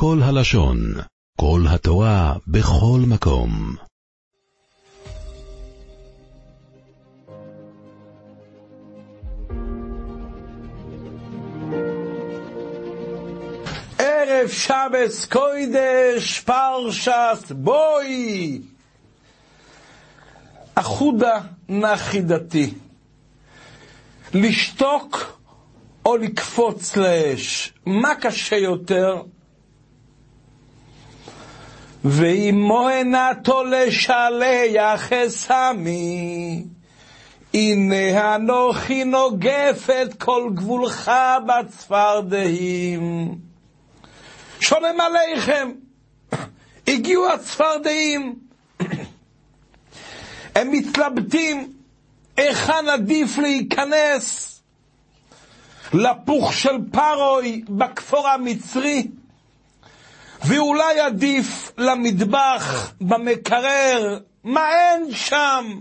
כל הלשון, כל התורה, בכל מקום. ערב שבס קוידש פרשת בואי. אחודה נחידתי. לשתוק או לקפוץ לאש, מה קשה יותר? ואמו עינתו לשלח אסמי, הנה אנוכי נוגף את כל גבולך בצפרדעים. שולם עליכם, הגיעו הצפרדעים, הם מתלבטים היכן עדיף להיכנס. לפוך של פרוי בכפור המצרי, ואולי עדיף למטבח במקרר, מה אין שם?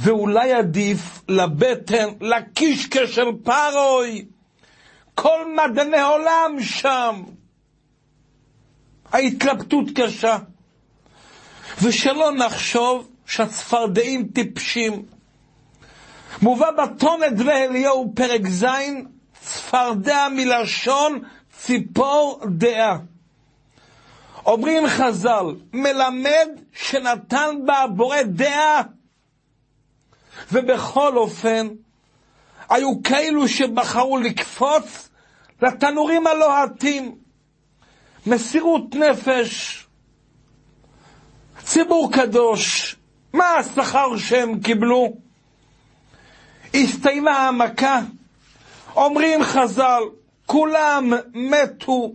ואולי עדיף לבטן, לקישקע של פרוי, כל מדעני עולם שם. ההתלבטות קשה. ושלא נחשוב שהצפרדעים טיפשים. מובא בתונת ואליהו פרק ז', צפרדע מלשון ציפור דעה. אומרים חז"ל, מלמד שנתן בה הבורא דעה. ובכל אופן, היו כאלו שבחרו לקפוץ לתנורים הלוהטים. מסירות נפש, ציבור קדוש, מה השכר שהם קיבלו? הסתיימה המכה, אומרים חז"ל, כולם מתו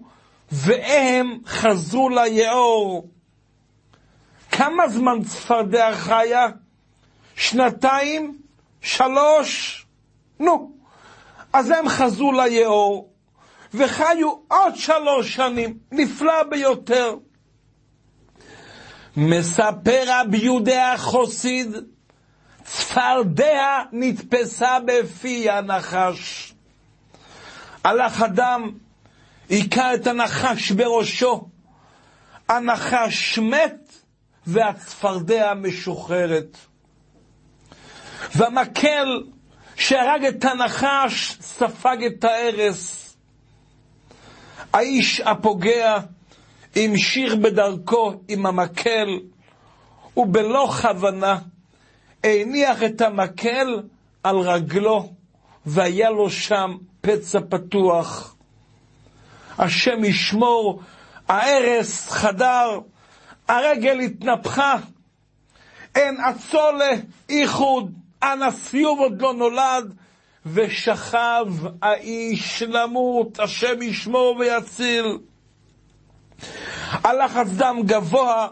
והם חזרו ליאור. כמה זמן צפרדע חיה? שנתיים? שלוש? נו. אז הם חזרו ליאור, וחיו עוד שלוש שנים, נפלא ביותר. מספר רבי יהודה החוסיד, צפרדע נתפסה בפי הנחש. הלך אדם, היכה את הנחש בראשו, הנחש מת והצפרדע משוחררת. והמקל שהרג את הנחש ספג את הארס. האיש הפוגע המשיך בדרכו עם המקל, ובלא כוונה הניח את המקל על רגלו, והיה לו שם פצע פתוח. השם ישמור, הארס חדר, הרגל התנפחה, אין אצולה איחוד, הנסיוב עוד לא נולד, ושכב האיש למות, השם ישמור ויציל. הלחץ דם גבוה,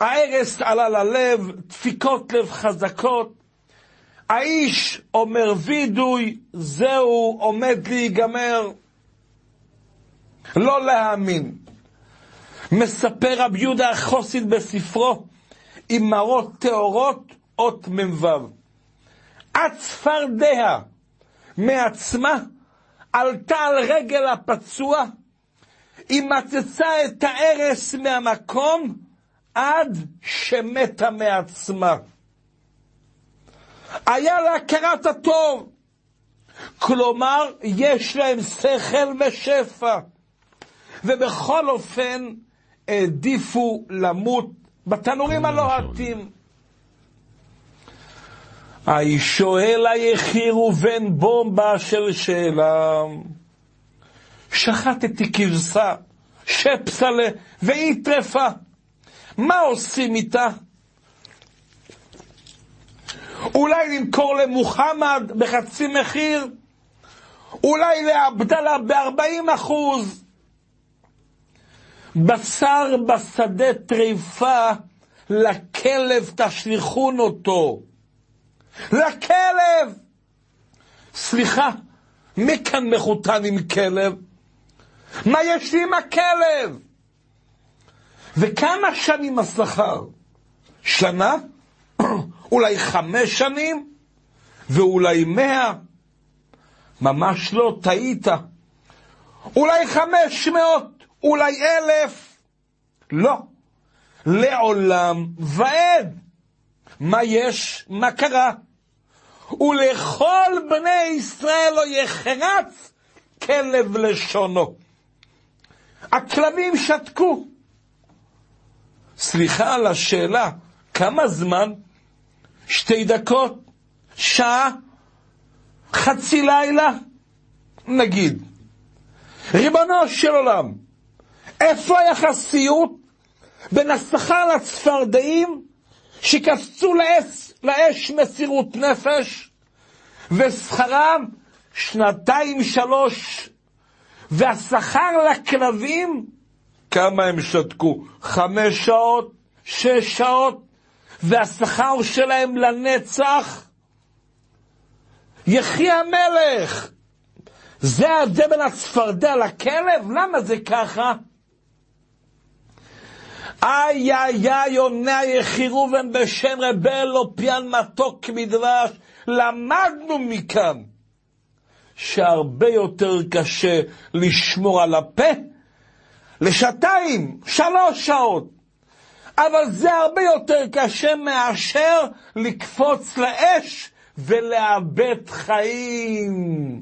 הארס עלה ללב, דפיקות לב חזקות. האיש אומר וידוי, זהו עומד להיגמר. לא להאמין. מספר רבי יהודה החוסיד בספרו, עם מראות טהורות, אות מ"ו. הצפרדע מעצמה עלתה על רגל הפצוע, היא מצצה את הארס מהמקום עד שמתה מעצמה. היה לה הכרת הטוב, כלומר, יש להם שכל ושפע, ובכל אופן העדיפו למות בתנורים הלוהטים. הישואל היחיר ובן בומבה של שאלה. שחטתי כבשה, שפסלה והיא טרפה. מה עושים איתה? אולי למכור למוחמד בחצי מחיר? אולי לעבדאללה ב-40 אחוז? בשר בשדה טריפה, לכלב תשליכון אותו. לכלב! סליחה, מי כאן מחותן עם כלב? מה יש לי עם הכלב? וכמה שנים השכר? שנה? אולי חמש שנים? ואולי מאה? ממש לא, טעית. אולי חמש מאות, אולי אלף. לא, לעולם ועד. מה יש? מה קרה? ולכל בני ישראל לא יחרץ כלב לשונו. הכלבים שתקו. סליחה על השאלה, כמה זמן? שתי דקות? שעה? חצי לילה? נגיד. ריבונו של עולם, איפה היחסיות בין השכר לצפרדעים שקפצו לאש, לאש מסירות נפש, ושכרם שנתיים שלוש, והשכר לכלבים, כמה הם שתקו? חמש שעות, שש שעות, והשכר שלהם לנצח? יחי המלך! זה ההבדל בין הצפרדע לכלב? למה זה ככה? איי איי איי עונה יחירובן בשם רבל לא פיין מתוק מדבש. למדנו מכאן שהרבה יותר קשה לשמור על הפה לשעתיים, שלוש שעות. אבל זה הרבה יותר קשה מאשר לקפוץ לאש ולאבד חיים.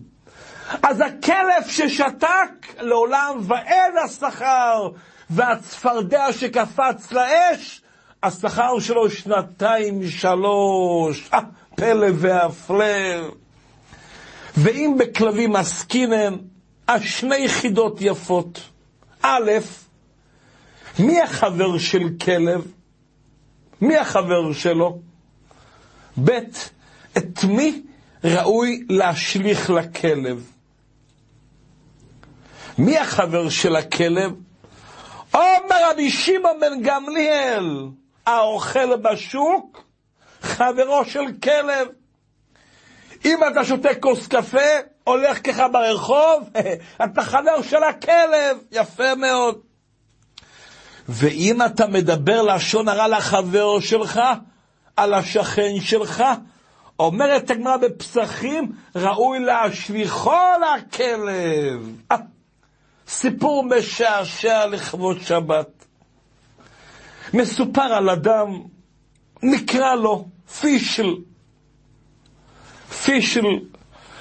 אז הכלב ששתק לעולם ועד השכר, והצפרדע שקפץ לאש, השכר שלו שנתיים שלוש, אה, פלא והפלא. ואם בכלבים עסקינן, אז שני יחידות יפות. א', מי החבר של כלב? מי החבר שלו? ב', את מי ראוי להשליך לכלב? מי החבר של הכלב? אומר רבי שמעון בן גמליאל, האוכל בשוק, חברו של כלב. אם אתה שותה כוס קפה, הולך ככה ברחוב, אתה חבר של הכלב, יפה מאוד. ואם אתה מדבר לשון הרע לחבר שלך, על השכן שלך, אומרת הגמרא בפסחים, ראוי להשליכו לכלב. אה, סיפור משעשע לכבוד שבת. מסופר על אדם, נקרא לו פישל. פישל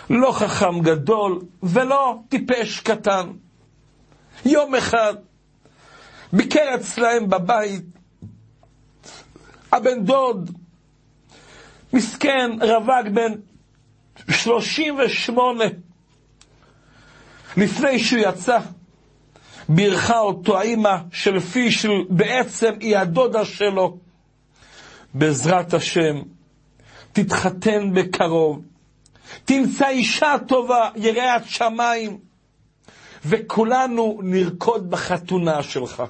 לא חכם גדול ולא טיפש קטן. יום אחד ביקר אצלהם בבית הבן דוד, מסכן, רווק בן שלושים ושמונה. לפני שהוא יצא, בירכה אותו האימא של פישל, בעצם היא הדודה שלו. בעזרת השם, תתחתן בקרוב, תמצא אישה טובה, יראת שמיים, וכולנו נרקוד בחתונה שלך.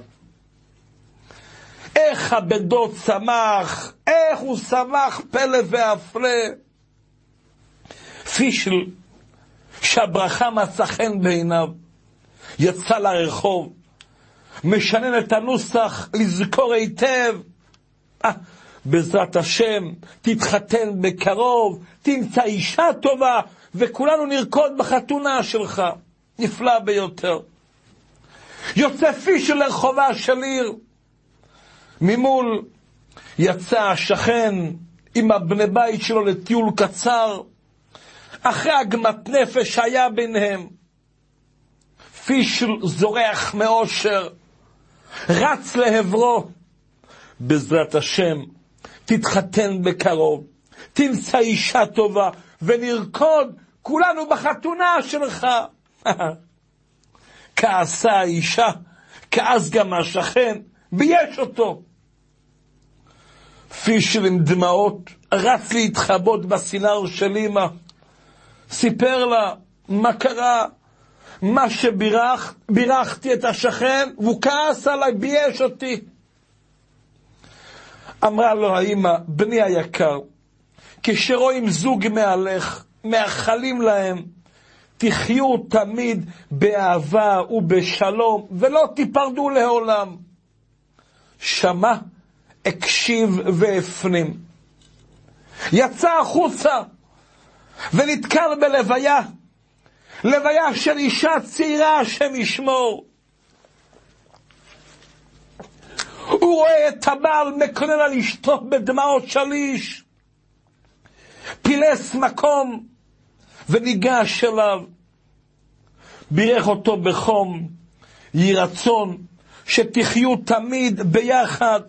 איך הבן דוד שמח, איך הוא שמח פלא והפלא. פישל, שהברכה מצא חן בעיניו, יצא לרחוב, משנן את הנוסח, לזכור היטב. אה, בעזרת השם, תתחתן בקרוב, תמצא אישה טובה, וכולנו נרקוד בחתונה שלך. נפלא ביותר. יוצא פישל לרחובה של עיר. ממול יצא השכן עם הבני בית שלו לטיול קצר, אחרי עגמת נפש שהיה ביניהם. פישל זורח מאושר, רץ לעברו. בעזרת השם, תתחתן בקרוב, תמצא אישה טובה, ונרקוד כולנו בחתונה שלך. כעסה האישה, כעס גם השכן, ויש אותו. פישל עם דמעות רץ להתחבות בסינר של אמא. סיפר לה מה קרה, מה שבירכתי את השכן, והוא כעס עליי, בייש אותי. אמרה לו האמא, בני היקר, כשרואים זוג מהלך, מאחלים להם, תחיו תמיד באהבה ובשלום, ולא תיפרדו לעולם. שמע, הקשיב והפנים. יצא החוצה ונתקל בלוויה לוויה של אישה צעירה, השם ישמור. הוא רואה את הבעל מקונן על אשתו בדמעות שליש, פילס מקום וניגש אליו, בירך אותו בחום, יהי רצון שתחיו תמיד ביחד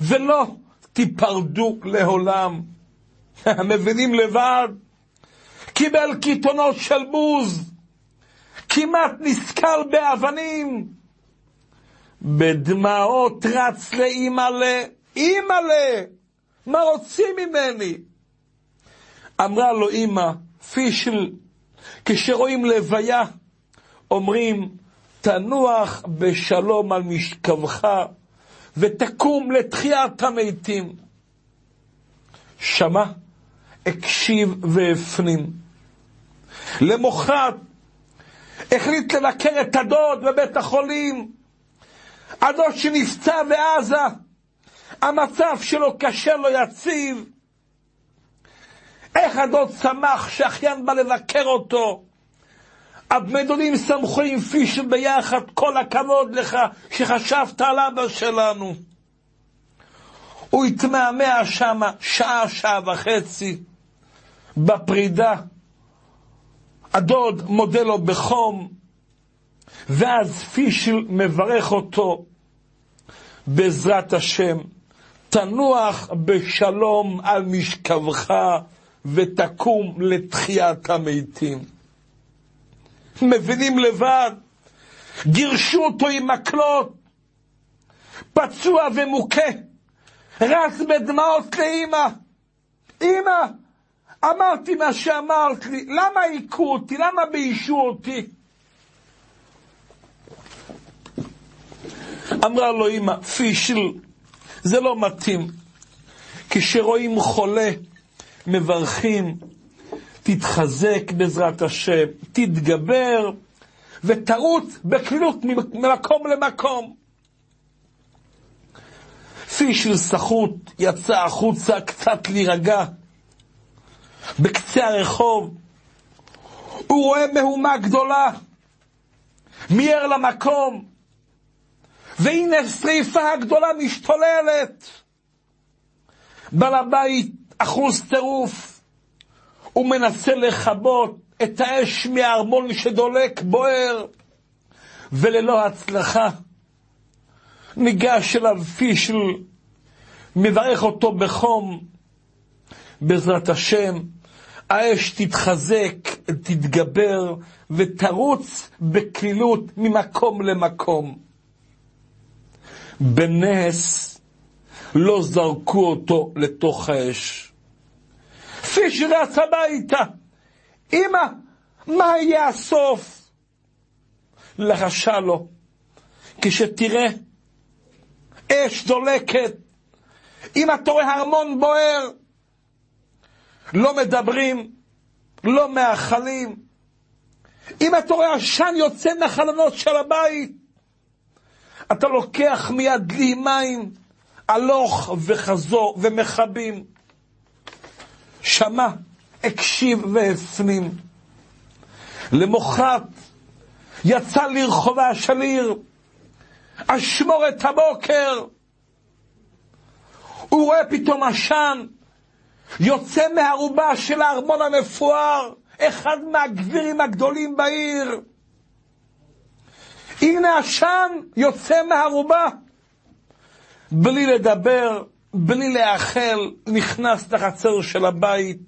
ולא תיפרדו לעולם. מבינים לבד? קיבל קיתונות של בוז, כמעט נסקל באבנים, בדמעות רץ לאימא'לה, אימא'לה, מה רוצים ממני? אמרה לו אימא, פישל, כשרואים לוויה, אומרים, תנוח בשלום על משכבך, ותקום לתחיית המתים. שמע, הקשיב והפנים. למוחרת החליט לבקר את הדוד בבית החולים. הדוד שנפצע בעזה, המצב שלו קשה, לא יציב. איך הדוד שמח שאחיין בא לבקר אותו. הבני שמחו עם פישר ביחד, כל הכבוד לך שחשבת על אבא שלנו. הוא התמהמה שם שעה, שעה וחצי בפרידה. הדוד מודה לו בחום, ואז פישל מברך אותו בעזרת השם. תנוח בשלום על משכבך ותקום לתחיית המתים. מבינים לבד, גירשו אותו עם מקלות, פצוע ומוכה, רץ בדמעות לאימא. אימא, אמרתי מה שאמרת לי, למה היכו אותי? למה ביישו אותי? אמרה לו אמא, פישל, זה לא מתאים. כשרואים חולה, מברכים, תתחזק בעזרת השם, תתגבר ותרוץ בקלילות ממקום למקום. פישל סחוט יצא החוצה קצת להירגע. בקצה הרחוב הוא רואה מהומה גדולה, מיהר למקום, והנה שריפה גדולה משתוללת. בעל הבית אחוז טירוף, הוא מנסה לכבות את האש מהארמון שדולק, בוער, וללא הצלחה. ניגש אליו פישל, מברך אותו בחום, בעזרת השם, האש תתחזק, תתגבר ותרוץ בקלילות ממקום למקום. בנס לא זרקו אותו לתוך האש. פישר רץ הביתה. אמא, מה יהיה הסוף? לחשה לו, כשתראה אש דולקת, אם אתה רואה הרמון בוער, לא מדברים, לא מאחלים. אם אתה רואה עשן יוצא מהחלונות של הבית, אתה לוקח מיד דלי מים, הלוך וחזור ומכבים. שמע, הקשיב והפנים. למוחרת יצא לרחובה של עיר, אשמור את הבוקר. הוא רואה פתאום עשן יוצא מהערובה של הארמון המפואר, אחד מהגבירים הגדולים בעיר. הנה עשן יוצא מהערובה. בלי לדבר, בלי לאחל, נכנס לחצר של הבית,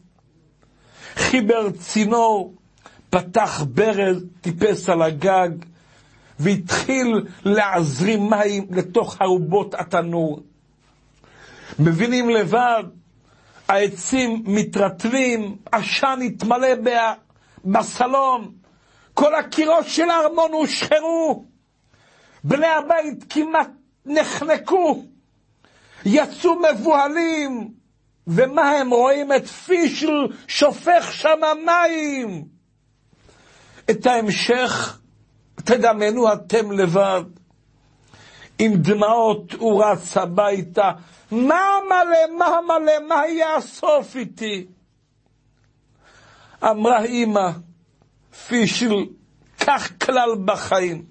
חיבר צינור, פתח ברז, טיפס על הגג, והתחיל להזרים מים לתוך ארובות התנור. מבינים לבד, העצים מתרטבים, עשן התמלא בסלון, כל הקירות של הארמון הושחרו, בני הבית כמעט נחנקו, יצאו מבוהלים, ומה הם רואים? את פישל שופך שם מים. את ההמשך תדמיינו אתם לבד. עם דמעות הוא רץ הביתה. מה מלא, מה מלא, מה יהיה הסוף איתי? אמרה אמא, כפי של כך כלל בחיים.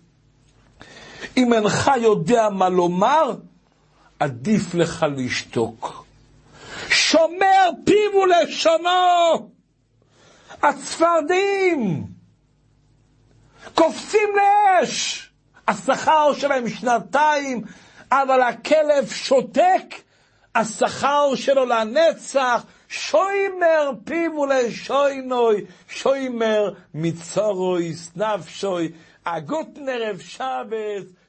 אם אינך יודע מה לומר, עדיף לך לשתוק. שומר פיו ולשונו! הצפרדים קופצים לאש! השכר שלהם שנתיים, אבל הכלב שותק, השכר שלו לנצח, שוימר פיו לשוינוי, שוימר מצורויס נפשוי, הגות נרב שבת,